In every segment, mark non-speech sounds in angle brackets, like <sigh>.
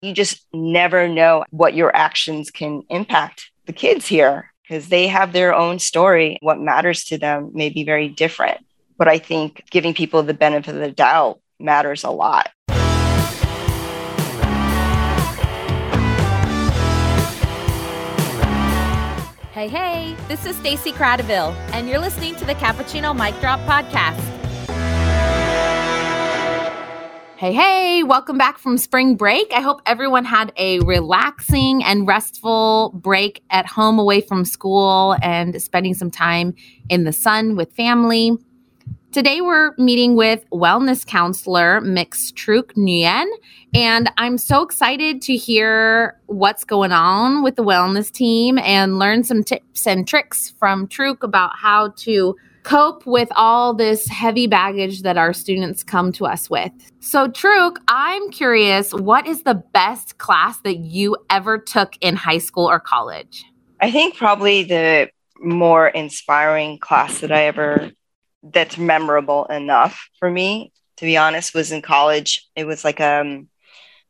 You just never know what your actions can impact the kids here because they have their own story. What matters to them may be very different. But I think giving people the benefit of the doubt matters a lot. Hey, hey, this is Stacey Cradaville, and you're listening to the Capuchino Mic Drop Podcast. Hey, hey, welcome back from spring break. I hope everyone had a relaxing and restful break at home away from school and spending some time in the sun with family. Today, we're meeting with wellness counselor Mix Truc Nguyen, and I'm so excited to hear what's going on with the wellness team and learn some tips and tricks from Truc about how to cope with all this heavy baggage that our students come to us with. So, Truc, I'm curious what is the best class that you ever took in high school or college? I think probably the more inspiring class that I ever that's memorable enough for me to be honest was in college it was like um,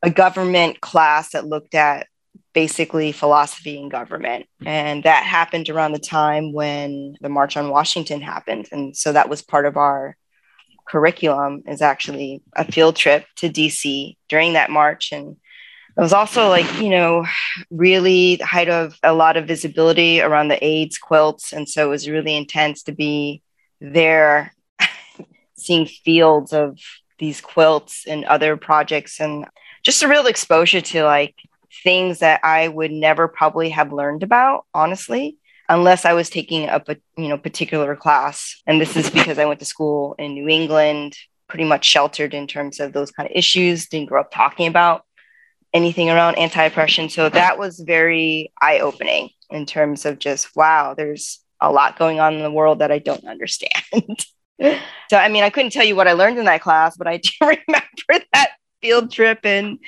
a government class that looked at basically philosophy and government. Mm-hmm. And that happened around the time when the march on washington happened. And so that was part of our curriculum is actually a field trip to dc during that march. And it was also like you know really the height of a lot of visibility around the aids quilts. And so it was really intense to be there <laughs> seeing fields of these quilts and other projects and just a real exposure to like things that I would never probably have learned about, honestly, unless I was taking a you know particular class. And this is because I went to school in New England, pretty much sheltered in terms of those kind of issues, didn't grow up talking about anything around anti-oppression. So that was very eye-opening in terms of just wow, there's a lot going on in the world that I don't understand. <laughs> so, I mean, I couldn't tell you what I learned in that class, but I do <laughs> remember that field trip and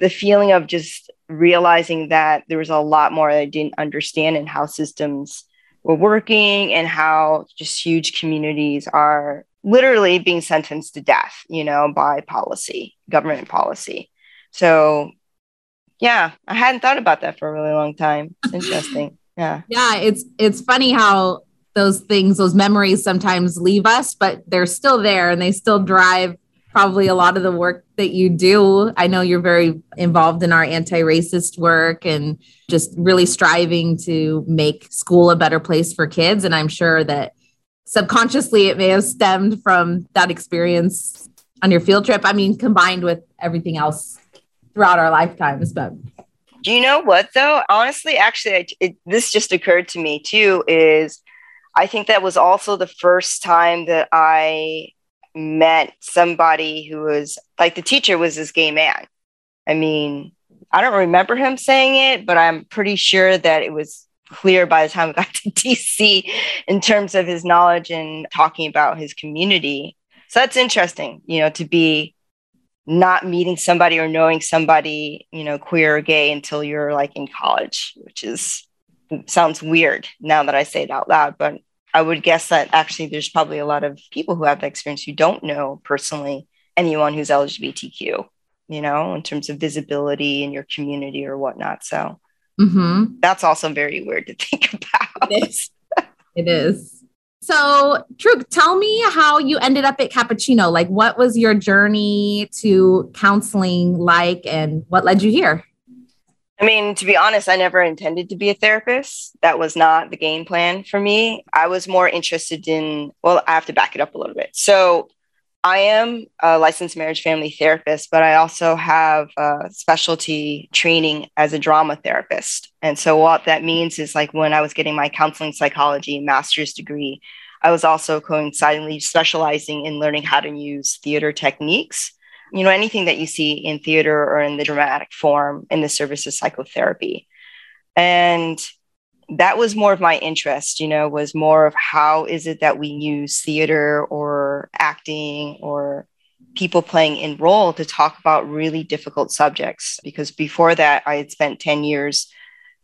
the feeling of just realizing that there was a lot more I didn't understand and how systems were working and how just huge communities are literally being sentenced to death, you know, by policy, government policy. So, yeah, I hadn't thought about that for a really long time. It's <laughs> interesting. Yeah. Yeah. It's it's funny how those things, those memories sometimes leave us, but they're still there and they still drive probably a lot of the work that you do. I know you're very involved in our anti-racist work and just really striving to make school a better place for kids. And I'm sure that subconsciously it may have stemmed from that experience on your field trip. I mean, combined with everything else throughout our lifetimes, but do you know what though? Honestly, actually, it, this just occurred to me too. Is I think that was also the first time that I met somebody who was like the teacher was this gay man. I mean, I don't remember him saying it, but I'm pretty sure that it was clear by the time we got <laughs> to DC in terms of his knowledge and talking about his community. So that's interesting, you know, to be not meeting somebody or knowing somebody, you know, queer or gay until you're like in college, which is sounds weird now that I say it out loud, but I would guess that actually there's probably a lot of people who have that experience who don't know personally anyone who's LGBTQ, you know, in terms of visibility in your community or whatnot. So mm-hmm. that's also very weird to <laughs> think about. It is. it is. So, Truc, tell me how you ended up at Capuchino. Like, what was your journey to counseling like, and what led you here? I mean, to be honest, I never intended to be a therapist. That was not the game plan for me. I was more interested in, well, I have to back it up a little bit. So, I am a licensed marriage family therapist, but I also have a specialty training as a drama therapist. And so, what that means is like when I was getting my counseling psychology master's degree, I was also coincidentally specializing in learning how to use theater techniques. You know, anything that you see in theater or in the dramatic form in the service of psychotherapy. And that was more of my interest you know was more of how is it that we use theater or acting or people playing in role to talk about really difficult subjects because before that i had spent 10 years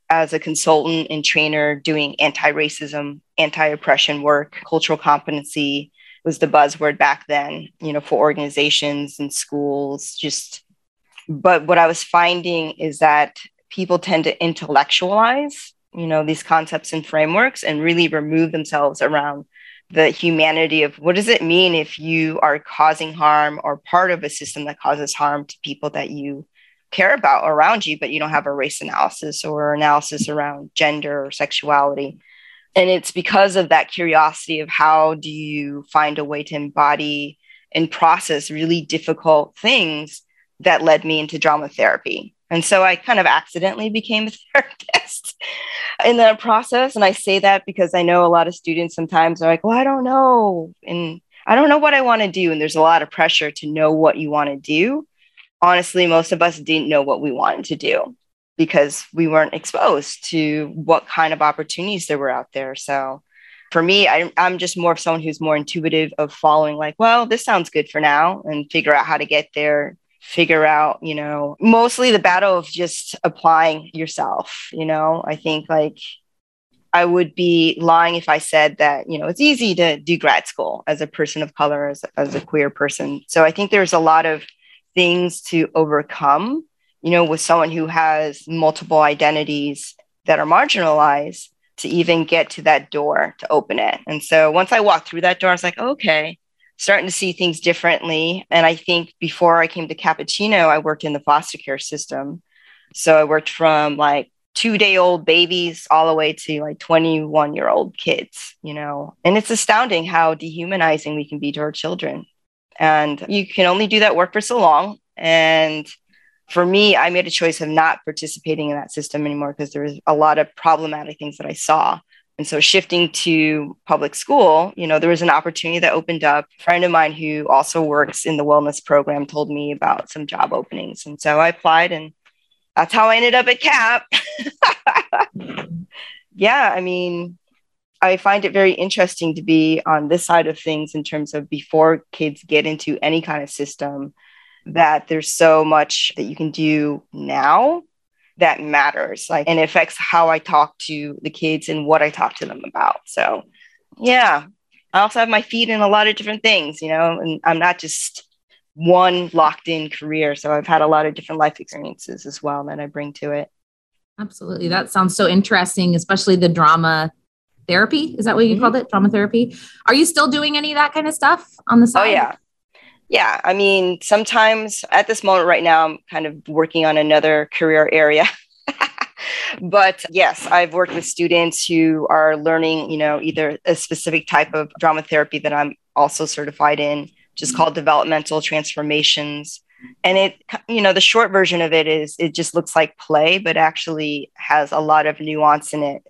as a consultant and trainer doing anti-racism anti-oppression work cultural competency was the buzzword back then you know for organizations and schools just But what I was finding is that people tend to intellectualize, you know, these concepts and frameworks and really remove themselves around the humanity of what does it mean if you are causing harm or part of a system that causes harm to people that you care about around you, but you don't have a race analysis or analysis around gender or sexuality. And it's because of that curiosity of how do you find a way to embody and process really difficult things that led me into drama therapy. And so I kind of accidentally became a <laughs> therapist in that process. And I say that because I know a lot of students sometimes are like, well, I don't know. And I don't know what I want to do. And there's a lot of pressure to know what you want to do. Honestly, most of us didn't know what we wanted to do because we weren't exposed to what kind of opportunities there were out there. So for me, I, am just more of someone who's more intuitive of following, like, well, this sounds good for now, and figure out how to get there figure out, you know, mostly the battle of just applying yourself. You know, I think like I would be lying if I said that, you know, it's easy to do grad school as a person of color, as, as a queer person. So I think there's a lot of things to overcome, you know, with someone who has multiple identities that are marginalized to even get to that door to open it. And so once I walked through that door, I was like, okay, starting to see things differently. And I think before I came to Capuchino, I worked in the foster care system. So I worked from like two day old babies all the way to like 21 year old kids, you know, and it's astounding how dehumanizing we can be to our children. And you can only do that work for so long. And for me, I made a choice of not participating in that system anymore because there was a lot of problematic things that I saw. And so shifting to public school, you know, there was an opportunity that opened up. A friend of mine who also works in the wellness program told me about some job openings. And so I applied and that's how I ended up at CAP. <laughs> yeah, I mean, I find it very interesting to be on this side of things in terms of before kids get into any kind of system, that there's so much that you can do now that matters like and affects how i talk to the kids and what i talk to them about. So yeah i also have my feet in a lot of different things you know and i'm not just one locked in career. So i've had a lot of different life experiences as well that i bring to it. Absolutely. That sounds so interesting especially the drama therapy. Is that what you mm-hmm. called it? Drama therapy. Are you still doing any of that kind of stuff on the side oh yeah yeah, I mean, sometimes at this moment right now, I'm kind of working on another career area. <laughs> but yes, I've worked with students who are learning, you know, either a specific type of drama therapy that I'm also certified in, just mm-hmm. called developmental transformations. And it, you know, the short version of it is it just looks like play, but actually has a lot of nuance in it,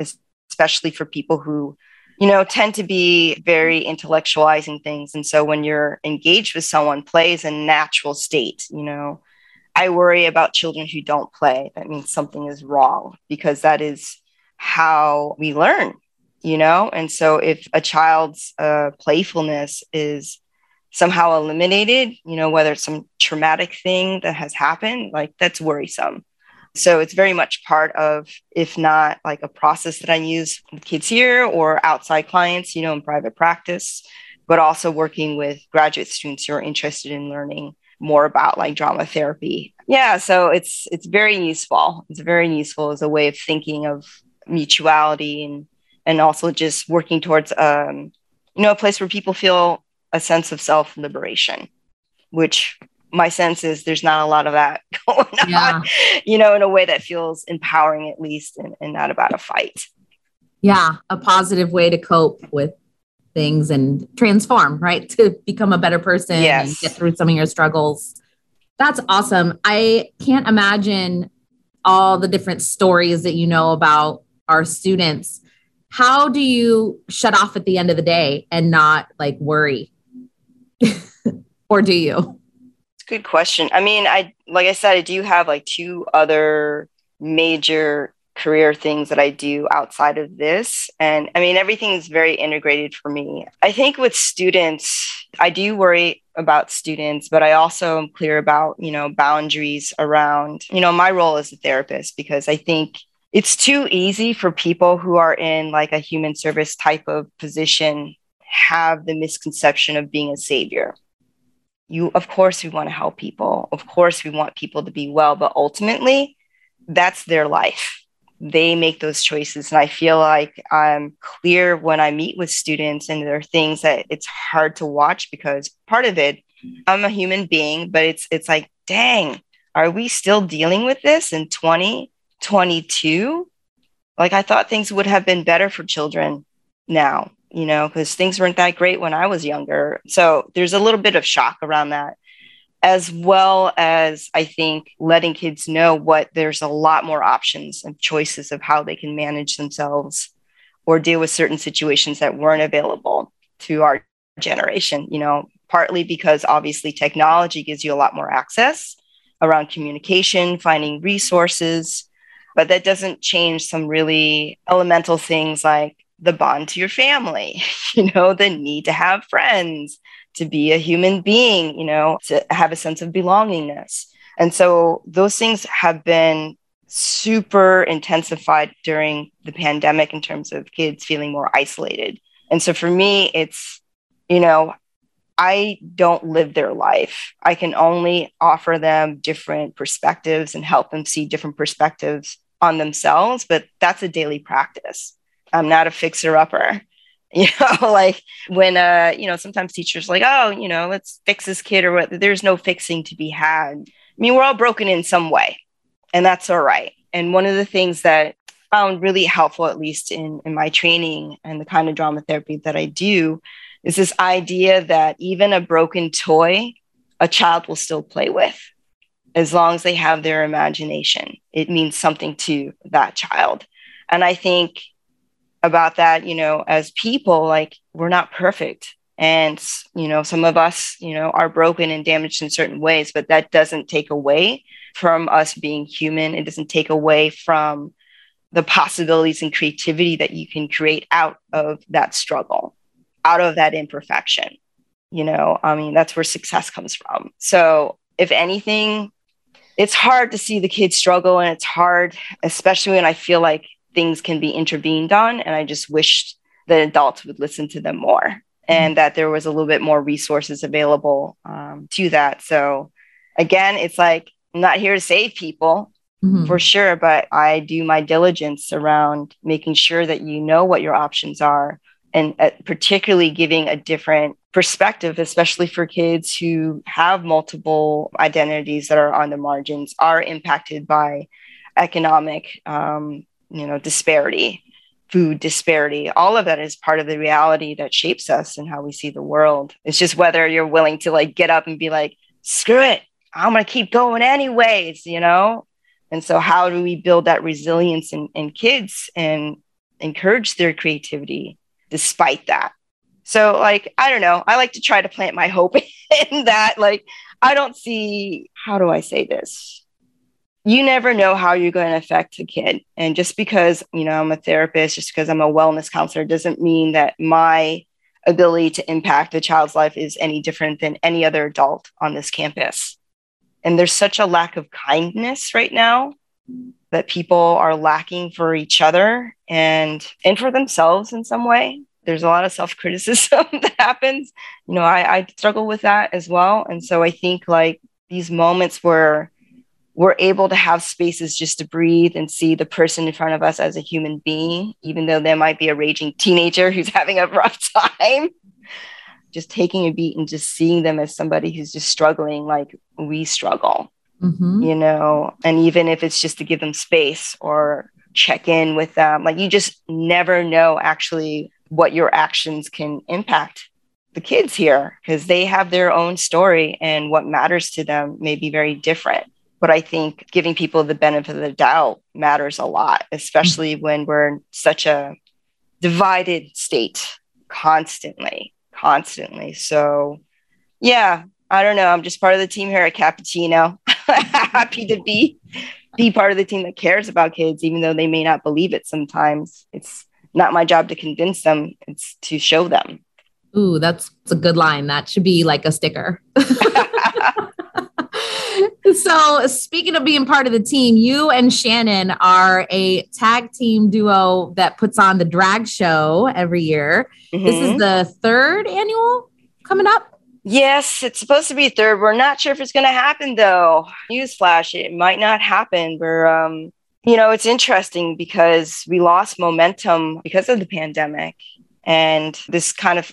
especially for people who you know, tend to be very intellectualizing things. And so when you're engaged with someone, play is a natural state, you know. I worry about children who don't play. That means something is wrong because that is how we learn, you know? And so if a child's uh, playfulness is somehow eliminated, you know, whether it's some traumatic thing that has happened, like that's worrisome. So it's very much part of, if not like a process that I use with kids here or outside clients, you know, in private practice, but also working with graduate students who are interested in learning more about like drama therapy. Yeah, so it's it's very useful. It's very useful as a way of thinking of mutuality and and also just working towards um, you know a place where people feel a sense of self liberation, which my sense is there's not a lot of that <laughs> going yeah. on, you know, in a way that feels empowering at least and, and not about a fight. Yeah, a positive way to cope with things and transform, right? <laughs> To become a better person yes. and get through some of your struggles. That's awesome. I can't imagine all the different stories that you know about our students. How do you shut off at the end of the day and not like worry? <laughs> or do you? Good question. I mean, I like I said, I do have like two other major career things that I do outside of this. And I mean, everything's very integrated for me. I think with students, I do worry about students, but I also am clear about, you know, boundaries around, you know, my role as a therapist, because I think it's too easy for people who are in like a human service type of position have the misconception of being a savior you of course we want to help people. Of course we want people to be well but ultimately that's their life. They make those choices and i feel like i'm clear when i meet with students and there are things that it's hard to watch because part of it i'm a human being but it's it's like dang are we still dealing with this in 2022 like i thought things would have been better for children now you know, because things weren't that great when I was younger. So there's a little bit of shock around that, as well as I think letting kids know what there's a lot more options and choices of how they can manage themselves or deal with certain situations that weren't available to our generation, you know, partly because obviously technology gives you a lot more access around communication, finding resources, but that doesn't change some really elemental things like the bond to your family, <laughs> you know, the need to have friends, to be a human being, you know, to have a sense of belongingness. And so those things have been super intensified during the pandemic in terms of kids feeling more isolated. And so for me, it's, you know, I don't live their life. I can only offer them different perspectives and help them see different perspectives on themselves, but that's a daily practice. I'm not a fixer upper. <laughs> You know, like when uh, you know, sometimes teachers like, oh, you know, let's fix this kid or what there's no fixing to be had. I mean, we're all broken in some way, and that's all right. And one of the things that I found really helpful, at least in, in my training and the kind of drama therapy that I do, is this idea that even a broken toy, a child will still play with as long as they have their imagination. It means something to that child. And I think about that, you know, as people, like we're not perfect. And, you know, some of us, you know, are broken and damaged in certain ways, but that doesn't take away from us being human. It doesn't take away from the possibilities and creativity that you can create out of that struggle, out of that imperfection. You know, I mean, that's where success comes from. So, if anything, it's hard to see the kids struggle and it's hard, especially when I feel like things can be intervened on. And I just wished that adults would listen to them more and mm-hmm. that there was a little bit more resources available um, to that. So, again, it's like I'm not here to save people mm-hmm. for sure, but I do my diligence around making sure that you know what your options are and uh, particularly giving a different perspective, especially for kids who have multiple identities that are on the margins, are impacted by economic um, you know disparity food disparity all of that is part of the reality that shapes us and how we see the world. It's just whether you're willing to like get up and be like screw it i'm going to keep going anyways you know? And so how do we build that resilience in, in kids and encourage their creativity despite that? So like i don't know i like to try to plant my hope <laughs> in that like i don't see how do i say this you never know how you're going to affect a kid. And just because, you know, I'm a therapist, just because I'm a wellness counselor doesn't mean that my ability to impact a child's life is any different than any other adult on this campus. And there's such a lack of kindness right now that people are lacking for each other and and for themselves in some way. There's a lot of self-criticism <laughs> that happens. You know, I, I struggle with that as well. And so I think like these moments where we're able to have spaces just to breathe and see the person in front of us as a human being, even though there might be a raging teenager who's <laughs> having a rough time. Just taking a beat and just seeing them as somebody who's just struggling like we struggle, mm-hmm. you know, and even if it's just to give them space or check in with them, like you just never know actually what your actions can impact the kids here because they have their own story and what matters to them may be very different but I think giving people the benefit of the doubt matters a lot, especially mm-hmm. when we're in such a divided state constantly, constantly. So, yeah, I don't know. I'm just part of the team here at Capuchino. <laughs> Happy to be be part of the team that cares about kids, even though they may not believe it sometimes. It's not my job to convince them, it's to show them. Ooh, that's, that's a good line. That should be like a sticker. <laughs> <laughs> <laughs> so speaking of being part of the team, you and Shannon are a tag team duo that puts on the drag show every year. Mm-hmm. This is mm-hmm. the third annual coming up. Yes, it's supposed to be third. We're not sure if it's going to happen though. Newsflash, it might not happen. We're, um, you know, it's interesting because we lost momentum because of the pandemic. And this kind of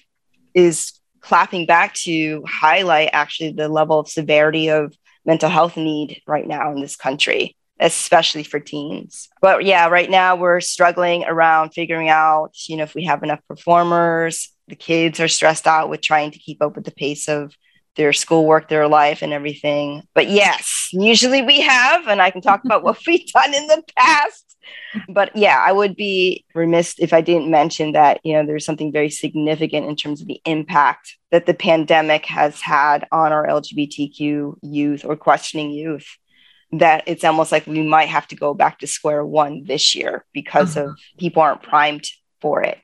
is clapping back to highlight actually the level of severity of mental health need right now in this country especially for teens. But yeah, right now we're struggling around figuring out, you know, if we have enough performers. The kids are stressed out with trying to keep up with the pace of their schoolwork, their life, and everything. But yes, usually we have, and I can talk about what <laughs> we've done in the past. But yeah, I would be remiss if I didn't mention that, you know, there's something very significant in terms of the impact that the pandemic has had on our LGBTQ youth or questioning youth that it's almost like we might have to go back to square one this year because uh-huh. of people aren't primed for it.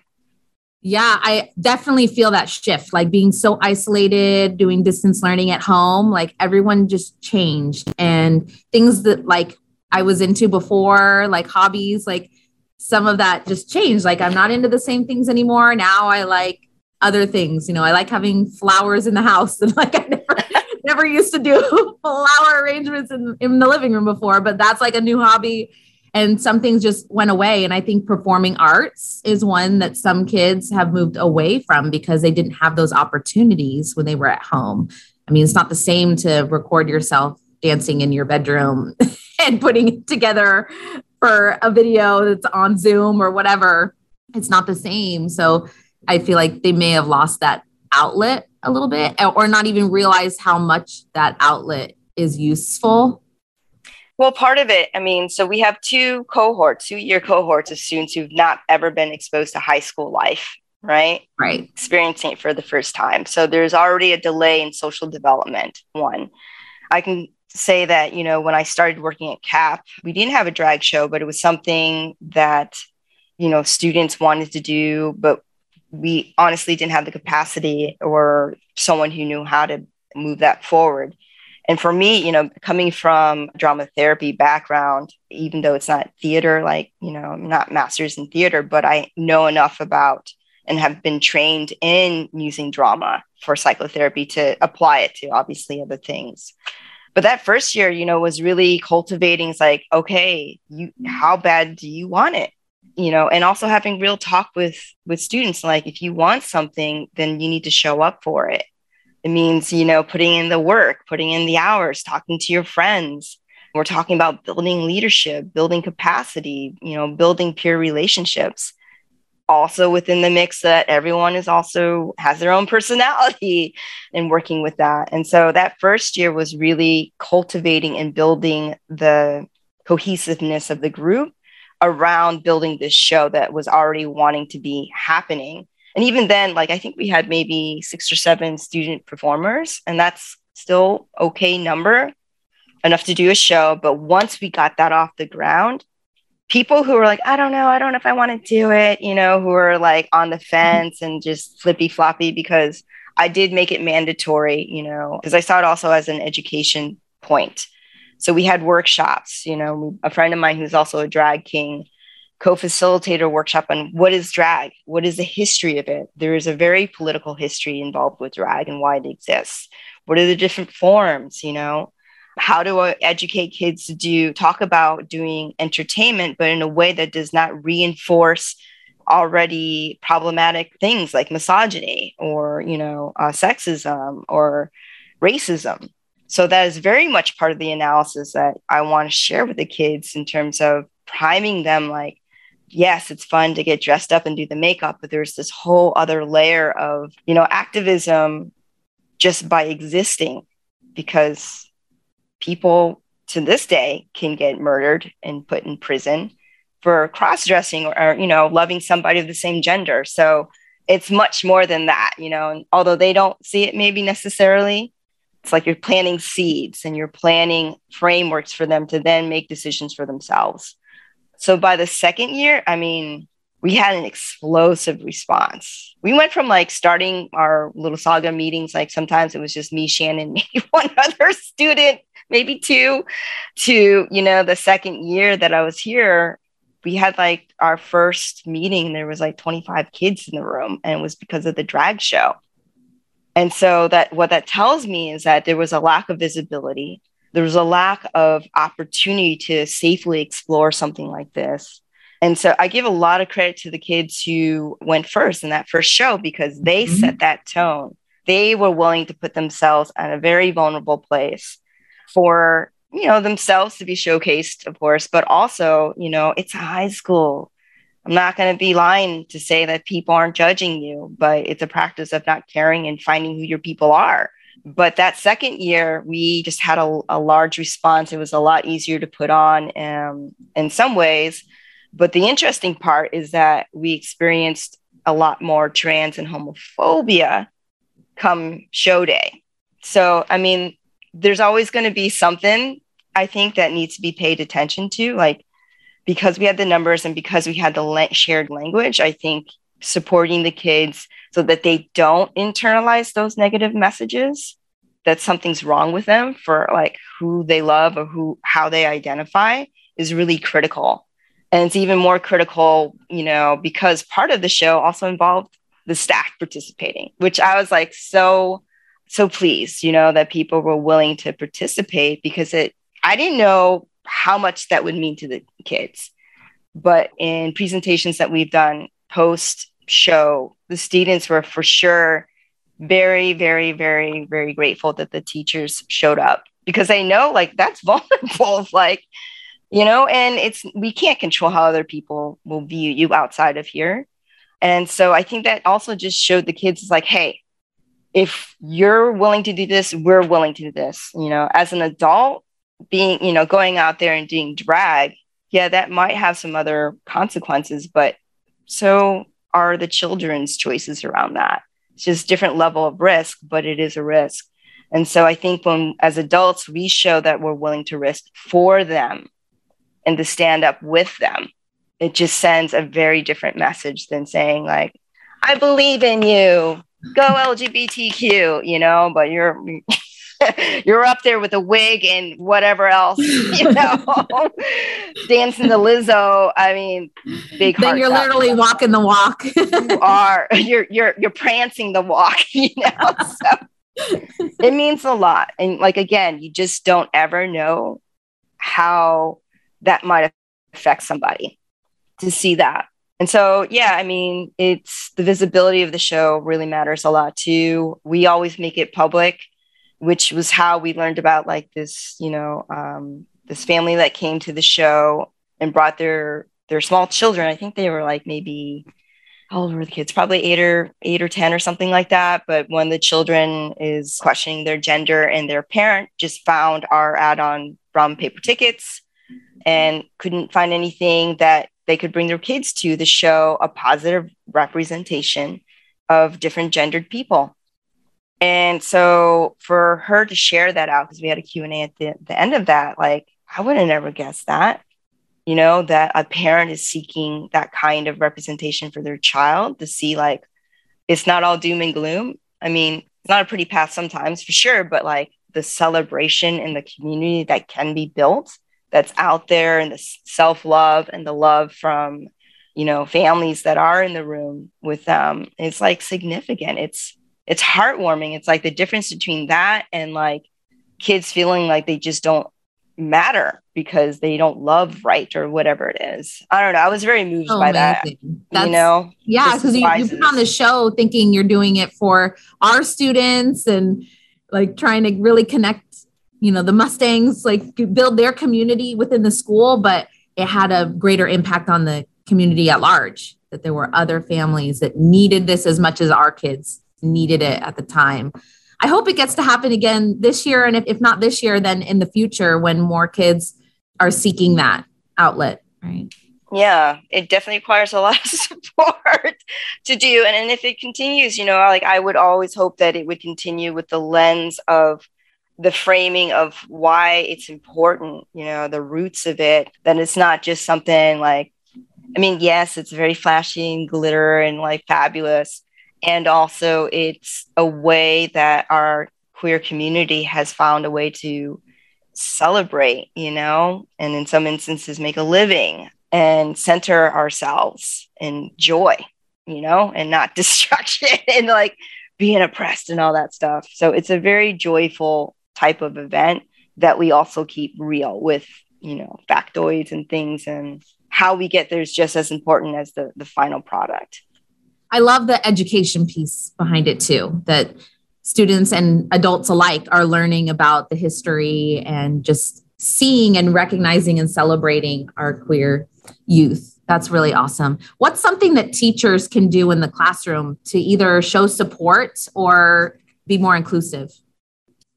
Yeah, I definitely feel that shift, like being so isolated, doing distance learning at home, like everyone just changed and things that like I was into before, like hobbies, like some of that just changed. Like I'm not into the same things anymore. Now I like other things, you know, I like having flowers in the house <laughs> and like I never <laughs> never used to do <laughs> flower arrangements in, in the living room before, but that's like a new hobby. And some things just went away. And I think performing arts is one that some kids have moved away from because they didn't have those opportunities when they were at home. I mean, it's not the same to record yourself dancing in your bedroom <laughs> and putting it together for a video that's on Zoom or whatever. It's not the same. So I feel like they may have lost that outlet a little bit or not even realize how much that outlet is useful? Well, part of it, I mean, so we have two cohorts, two year cohorts of students who've not ever been exposed to high school life, right? Right. Experiencing it for the first time. So there's already a delay in social development. One, I can say that, you know, when I started working at CAP, we didn't have a drag show, but it was something that, you know, students wanted to do, but we honestly didn't have the capacity or someone who knew how to move that forward. And for me, you know, coming from drama therapy background, even though it's not theater, like, you know, I'm not master's in theater, but I know enough about and have been trained in using drama for psychotherapy to apply it to obviously other things. But that first year, you know, was really cultivating. It's like, okay, you, how bad do you want it? you know and also having real talk with with students like if you want something then you need to show up for it it means you know putting in the work putting in the hours talking to your friends we're talking about building leadership building capacity you know building peer relationships also within the mix that everyone is also has their own <laughs> personality and working with that and so that first year was really cultivating and building the cohesiveness of the group around building this show that was already wanting to be happening. And even then, like I think we had maybe six or seven student performers, and that's still okay number enough to do a show. But once we got that off the ground, people who were like, I don't know, I don't know if I want to do it, you know, who are like on the fence and just flippy floppy because I did make it mandatory, you know, because I saw it also as an education point. So we had workshops, you know, a friend of mine who's also a drag king co-facilitator workshop on what is drag, what is the history of it. There is a very political history involved with drag and why it exists. What are the different forms, you know? How do I educate kids to do talk about doing entertainment, but in a way that does not reinforce already problematic things like misogyny or you know uh, sexism or racism. So that is very much part of the analysis that I want to share with the kids in terms of priming them like, yes, it's fun to get dressed up and do the makeup, but there's this whole other layer of, you know, activism just by existing because people to this day can get murdered and put in prison for cross-dressing or, or you know loving somebody of the same gender so it's much more than that you know and although they don't see it maybe necessarily it's like you're planting seeds and you're planning frameworks for them to then make decisions for themselves. So by the second year, I mean, we had an explosive response. We went from like starting our little saga meetings, like sometimes it was just me, Shannon, <laughs> maybe one other student, maybe two, to, you know, the second year that I was here, we had like our first meeting. There was like 25 kids in the room, and it was because of the drag show And so that what that tells me is that there was a lack of visibility. There was a lack of opportunity to safely explore something like this. And so I give a lot of credit to the kids who went first in that first show because they mm-hmm. set that tone. They were willing to put themselves in a very vulnerable place for, you know, themselves to be showcased, of course, but also, you know, it's a high school. I'm not going to be lying to say that people aren't judging you, but it's a practice of not caring and finding who your people are. But that second year, we just had a, a large response. It was a lot easier to put on um, in some ways but the interesting part is that we experienced a lot more trans and homophobia come show day. So, I mean, there's always going to be something I think that needs to be paid attention to. Like, because we had the numbers and because we had the la- shared language, I think supporting the kids so that they don't internalize those negative messages that something's wrong with them for like who they love or who how they identify is really critical and it's even more critical, you know, because part of the show also involved the staff participating, which I was like so, so pleased, you know, that people were willing to participate because it, I didn't know how much that would mean to the kids. But in presentations that we've done post show, the students were for sure very, very, very, very grateful that the teachers showed up because they know like that's <laughs> vulnerable. like, you know and it's we can't control how other people will view you outside of here and so i think that also just showed the kids like hey if you're willing to do this we're willing to do this you know as an adult being you know going out there and doing drag yeah that might have some other consequences but so are the children's choices around that. It's just different level of risk but it is a risk. And so i think when as adults we show that we're willing to risk for them and to stand up with them it just sends a very different message than saying like i believe in you go lgbtq you know but you're <laughs> you're up there with a wig and whatever else, <laughs> you know, <laughs> dancing the Lizzo. I mean, big. Then you're literally walking the walk. you are. You're you're you're prancing the walk. You know, so it means a lot. And like again, you just don't ever know how that might affect somebody to see that. And so, yeah, I mean, it's the visibility of the show really matters a lot too. We always make it public, which was how we learned about like this, you know, um, this family that came to the show and brought their their small children. I think they were like maybe how old were the kids? Probably eight or eight or ten or something like that. But when the children is questioning their gender and their parent just found our ad on brown paper tickets and couldn't find anything that they could bring their kids to to show a positive representation of different gendered people. And so for her to share that out, because we had a Q&A at the, the end of that, like I would have never guessed that, you know, that a parent is seeking that kind of representation for their child to see like, it's not all doom and gloom. I mean, it's not a pretty path sometimes for sure, but like the celebration in the community that can be built that's out there and the self-love and the love from you know families that are in the room with them it's like significant. It's it's heartwarming. It's like the difference between that and like kids feeling like they just don't matter because they don't love right or whatever it is. I don't know. I was very moved by that That's, you know? Yeah because you, you put on the show thinking you're doing it for our students and like trying to really connect you know the mustangs like build their community within the school but it had a greater impact on the community at large that there were other families that needed this as much as our kids needed it at the time. I hope it gets to happen again this year and if, if not this year then in the future when more kids are seeking that outlet right? Yeah it definitely requires a <laughs> lot of support to do and, and if it continues you know like i would always hope that it would continue with the lens of the framing of why it's important, you know, the roots of it, that it's not just something like, I mean, yes, it's very flashy and glitter and like fabulous. And also, it's a way that our queer community has found a way to celebrate, you know, and in some instances, make a living and center ourselves in joy, you know, and not <laughs> destruction and like being oppressed and all that stuff. So it's a very joyful type of event that we also keep real with, you know, factoids and things and how we get there is just as important as the the final product. I love the education piece behind it too, that students and adults alike are learning about the history and just seeing and recognizing and celebrating our queer youth. That's really awesome. What's something that teachers can do in the classroom to either show support or be more inclusive?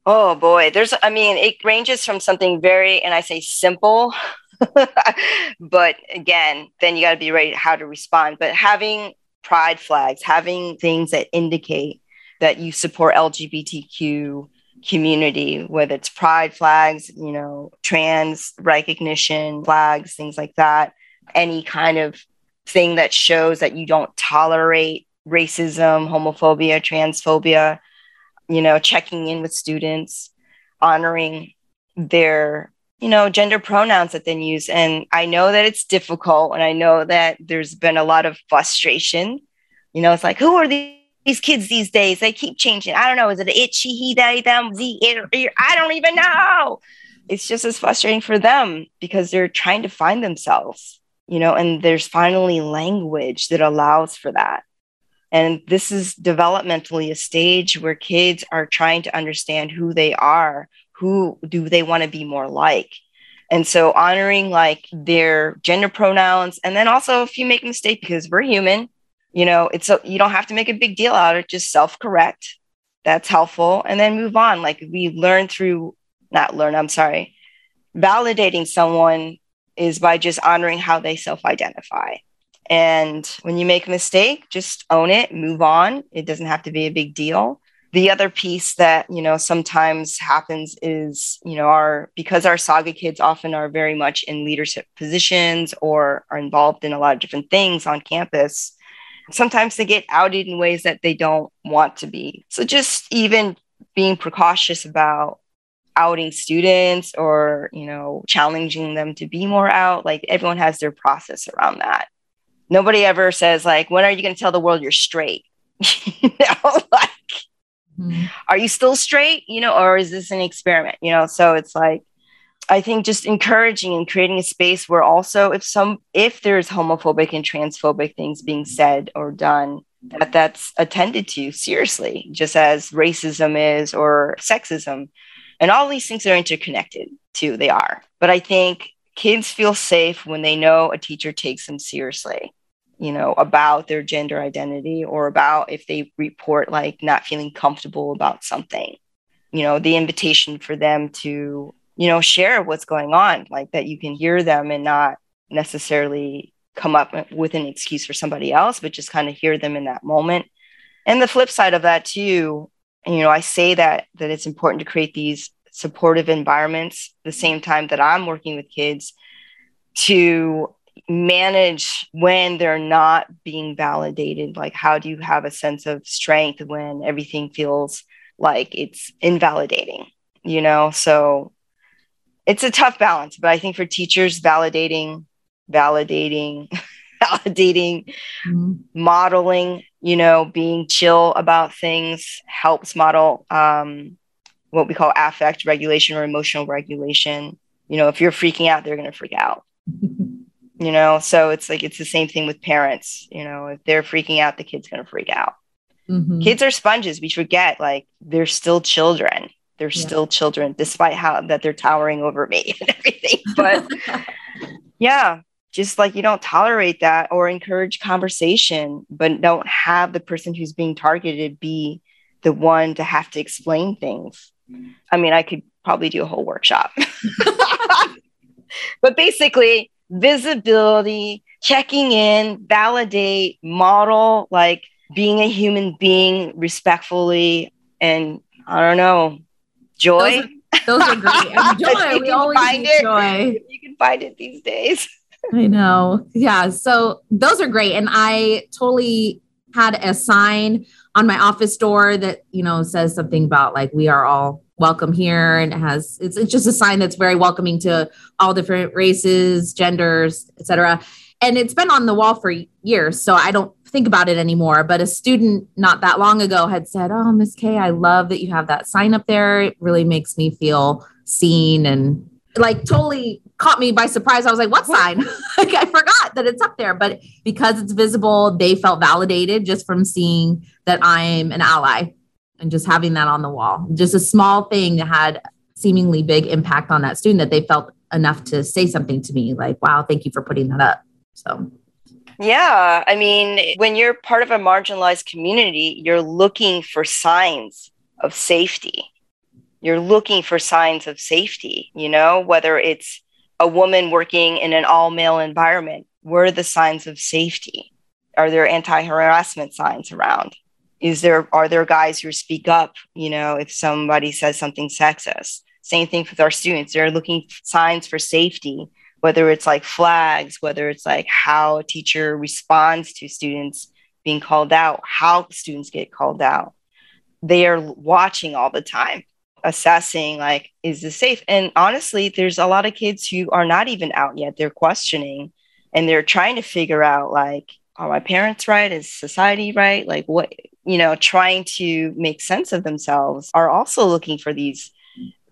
Oh boy, there's, I mean, it ranges from something very, and I say simple, <laughs> but again, then you got to be ready how to respond. But having pride flags, having things that indicate that you support LGBTQ community, whether it's pride flags, you know, trans recognition flags, things like that, any kind of thing that shows that you don't tolerate racism, homophobia, transphobia, you know, checking in with students, honoring their, you know, gender pronouns that they use. And I know that it's difficult and I know that there's been a lot of frustration. You know, it's like, who are these? these kids these days, they keep changing. I don't know. Is it it, she, he, they, them, z, it, I don't even know. It's just as frustrating for them because they're trying to find themselves, you know, and there's finally language that allows for that. And this is developmentally a stage where kids are trying to understand who they are, who do they want to be more like. And so honoring like their gender pronouns, and then also if you make a mistake, because we're human, you know it's a, you don't have to make a big deal out of it just self correct that's helpful and then move on. Like we learn through not learn i'm sorry validating someone is by just honoring how they self identify and when you make a mistake just own it move on it doesn't have to be a big deal the other piece that you know sometimes happens is you know our because our saga kids often are very much in leadership positions or are involved in a lot of different things on campus sometimes they get outed in ways that they don't want to be. So just even being precautious about outing students or, you know, challenging them to be more out, like everyone has their process around that. Nobody ever says like, when are you going to tell the world you're straight? <laughs> you know, <laughs> like mm-hmm. are you still straight? You know, or is this an experiment? You know, so it's like I think just encouraging and creating a space where also if some if there's homophobic and transphobic things being said or done that that's attended to seriously just as racism is or sexism and all these things are interconnected too they are but i think kids feel safe when they know a teacher takes them seriously you know about their gender identity or about if they report like not feeling comfortable about something. You know the invitation for them to you know share what's going on like that you can hear them and not necessarily come up with an excuse for somebody else but just kind of hear them in that moment. And the flip side of that too you know i say that that it's important to create these supportive environments the same time that i'm working with kids to manage when they're not being validated like how do you have a sense of strength when everything feels like it's invalidating you know so it's a tough balance, but I think for teachers, validating, validating, <laughs> validating, mm-hmm. modeling, you know, being chill about things helps model um, what we call affect regulation or emotional regulation. You know, if you're freaking out, they're going to freak out. <laughs> you know, so it's like it's the same thing with parents. You know, if they're freaking out, the kid's going to freak out. Mm-hmm. Kids are sponges. We forget, like, they're still children they're yeah. still children despite how that they're towering over me <laughs> and everything but <laughs> yeah just like you don't tolerate that or encourage conversation but don't have the person who's being targeted be the one to have to explain things i mean i could probably do a whole workshop <laughs> but basically visibility checking in validate model like being a human being respectfully and i don't know joy. Those are, those are great. <laughs> And joy, we always find it. joy. You can find it these days. I know. Yeah. So those are great. And I totally had a sign on my office door that, you know, says something about like, we are all welcome here. And it has, it's, it's just a sign that's very welcoming to all different races, genders, etc. and it's been on the wall for years, so I don't think about it anymore. But a student not that long ago had said, Oh, Miss K, I love that you have that sign up there. It really makes me feel seen and like totally caught me by surprise. I was like, what sign? <laughs> like I forgot that it's up there. But because it's visible, they felt validated just from seeing that I'm an ally and just having that on the wall. Just a small thing that had seemingly big impact on that student that they felt enough to say something to me like, wow, thank you for putting that up. So yeah, I mean, when you're part of a marginalized community, you're looking for signs of safety you're looking for signs of safety, you know, whether it's a woman working in an all male environment. Where are the signs of safety? Are there anti harassment signs around? Is there are there guys who speak up, you know, if somebody says something sexist? Same thing with our students. They're looking signs for safety, whether it's like flags, whether it's like how a teacher responds to students being called out, how students get called out. They are watching all the time assessing like is this safe and honestly there's a lot of kids who are not even out yet they're questioning and they're trying to figure out like are my parents right is society right like what you know trying to make sense of themselves are also looking for these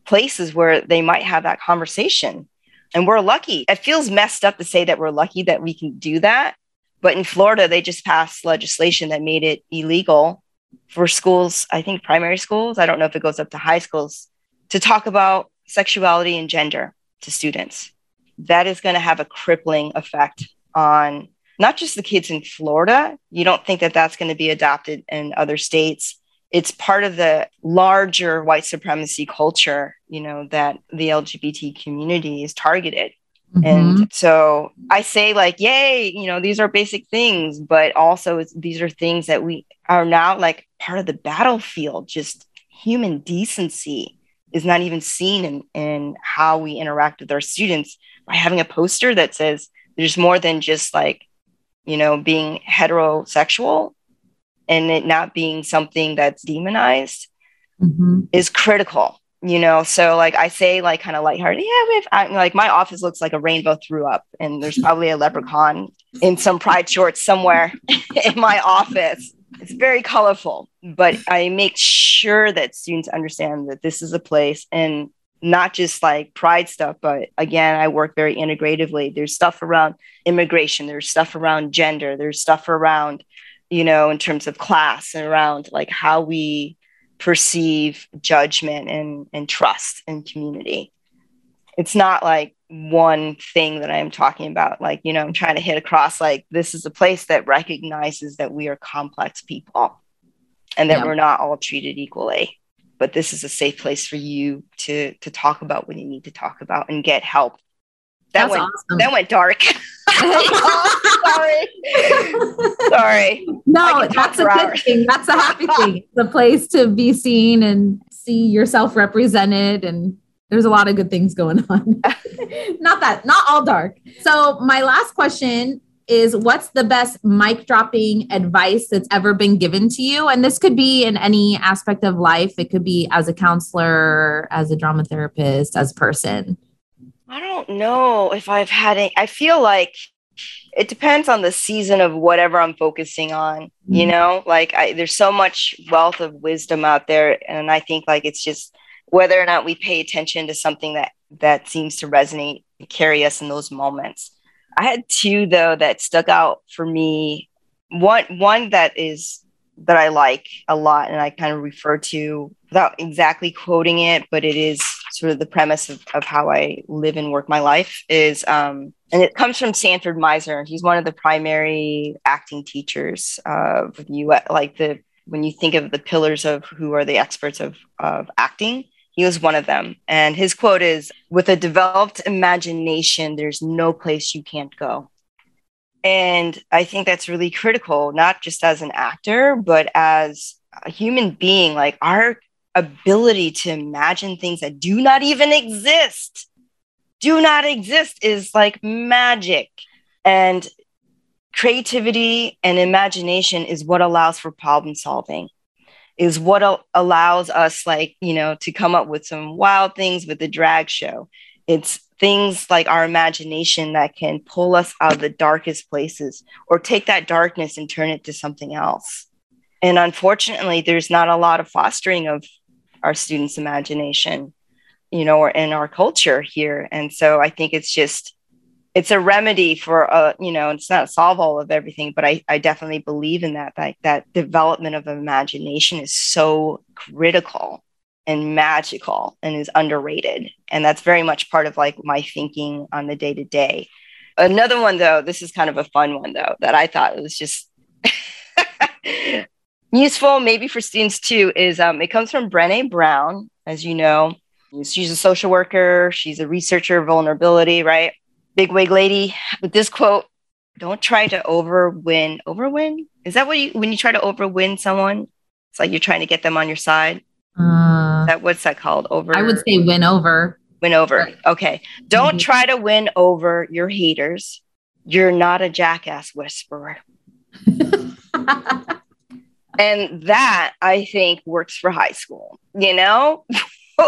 places where they might have that conversation and we're lucky it feels messed up to say that we're lucky that we can do that but in florida they just passed legislation that made it illegal for schools, I think primary schools, I don't know if it goes up to high schools, to talk about sexuality and gender to students. That is going to have a crippling effect on not just the kids in Florida. You don't think that that's going to be adopted in other states. It's part of the larger white supremacy culture, you know, that the LGBT community is targeted. Mm-hmm. And so I say, like, yay, you know, these are basic things, but also these are things that we are now like part of the battlefield. Just human decency is not even seen in, in how we interact with our students by having a poster that says there's more than just like, you know, being heterosexual and it not being something that's demonized mm-hmm. is critical you know so like i say like kind of lighthearted yeah we have I, like my office looks like a rainbow threw up and there's <laughs> probably a leprechaun in some pride shorts somewhere <laughs> in my office it's very colorful but i make sure that students understand that this is a place and not just like pride stuff but again i work very integratively there's stuff around immigration there's stuff around gender there's stuff around you know in terms of class and around like how we perceive judgment and, and trust and community. It's not like one thing that I'm talking about. Like, you know, I'm trying to hit across like this is a place that recognizes that we are complex people and that yeah. we're not all treated equally. But this is a safe place for you to to talk about what you need to talk about and get help. That That's went awesome. that went dark. <laughs> sorry. sorry. No, that's a good thing. That's a happy thing. The place to be seen and see yourself represented and there's a lot of good things going on. <laughs> not that, not all dark. So my last question is what's the best mic dropping advice that's ever been given to you? And this could be in any aspect of life. It could be as a counselor, as a drama therapist, as a person. I don't know if I've had any. I feel like it depends on the season of whatever I'm focusing on. Mm-hmm. You know, like I, there's so much wealth of wisdom out there, and I think like it's just whether or not we pay attention to something that that seems to resonate and carry us in those moments. I had two though that stuck out for me. One one that is that I like a lot, and I kind of refer to without exactly quoting it, but it is sort of the premise of, of how I live and work my life is, um, and it comes from Sanford Meisner. He's one of the primary acting teachers of you, like the when you think of the pillars of who are the experts of of acting. He was one of them. And his quote is With a developed imagination, there's no place you can't go. And I think that's really critical, not just as an actor, but as a human being. Like our ability to imagine things that do not even exist, do not exist is like magic. And creativity and imagination is what allows for problem solving is what al- allows us like you know to come up with some wild things with the drag show it's things like our imagination that can pull us out of the darkest places or take that darkness and turn it to something else. And unfortunately, there's not a lot of fostering of our students' imagination, you know, or in our culture here. And so I think it's just, it's a remedy for, uh, you know, it's not solve all of everything, but I, I definitely believe in that, that, that development of imagination is so critical and magical and is underrated. And that's very much part of like my thinking on the day to day. Another one, though, this is kind of a fun one, though, that I thought was just <laughs> useful, maybe for students too, is um, it comes from Brene Brown, as you know. She's a social worker, she's a researcher vulnerability, right? Big wig lady with this quote don't try to overwin. Overwin? Is that what you, when you try to overwin someone? It's like you're trying to get them on your side. Uh, that what's that called? Over. I would say win over. Win over. Okay. Don't mm-hmm. try to win over your haters. You're not a jackass whisperer. <laughs> and that I think works for high school. You know. <laughs>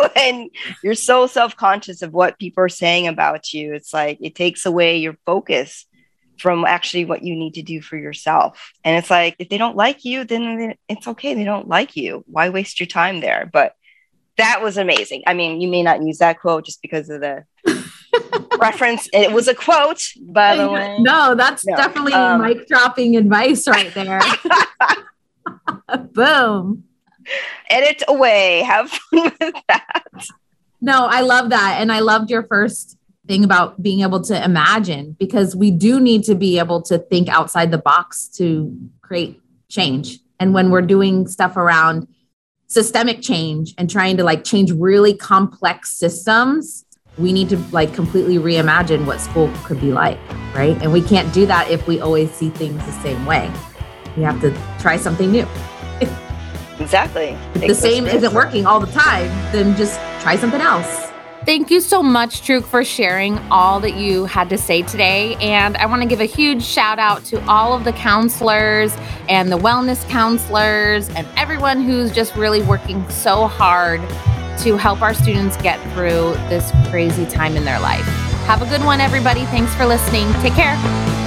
<laughs> and you're so self-conscious of what people are saying about you it's like it takes away your focus from actually what you need to do for yourself. And it's like, if they don't like you, then it's okay. They don't like you. Why waste your time there? But that was amazing. I mean, you may not use that quote just because of the <laughs> reference. It was a quote, by the way. No, that's no. definitely um, mic dropping advice right there. <laughs> Boom. Edit away. Have fun <laughs> with that. No, I love that. And I loved your first thing about being able to imagine because we do need to be able to think outside the box to create change. And when we're doing stuff around systemic change and trying to like change really complex systems, we need to like completely reimagine what school could be like, right? And we can't do that if we always see things the same way. We have to try something new. Exactly. If the same isn't working all the time, then just try something else. Thank you so much, Truc, for sharing all that you had to say today. And I want to give a huge shout out to all of the counselors and the wellness counselors and everyone who's just really working so hard to help our students get through this crazy time in their life. Have a good one, everybody. Thanks for listening. Take care.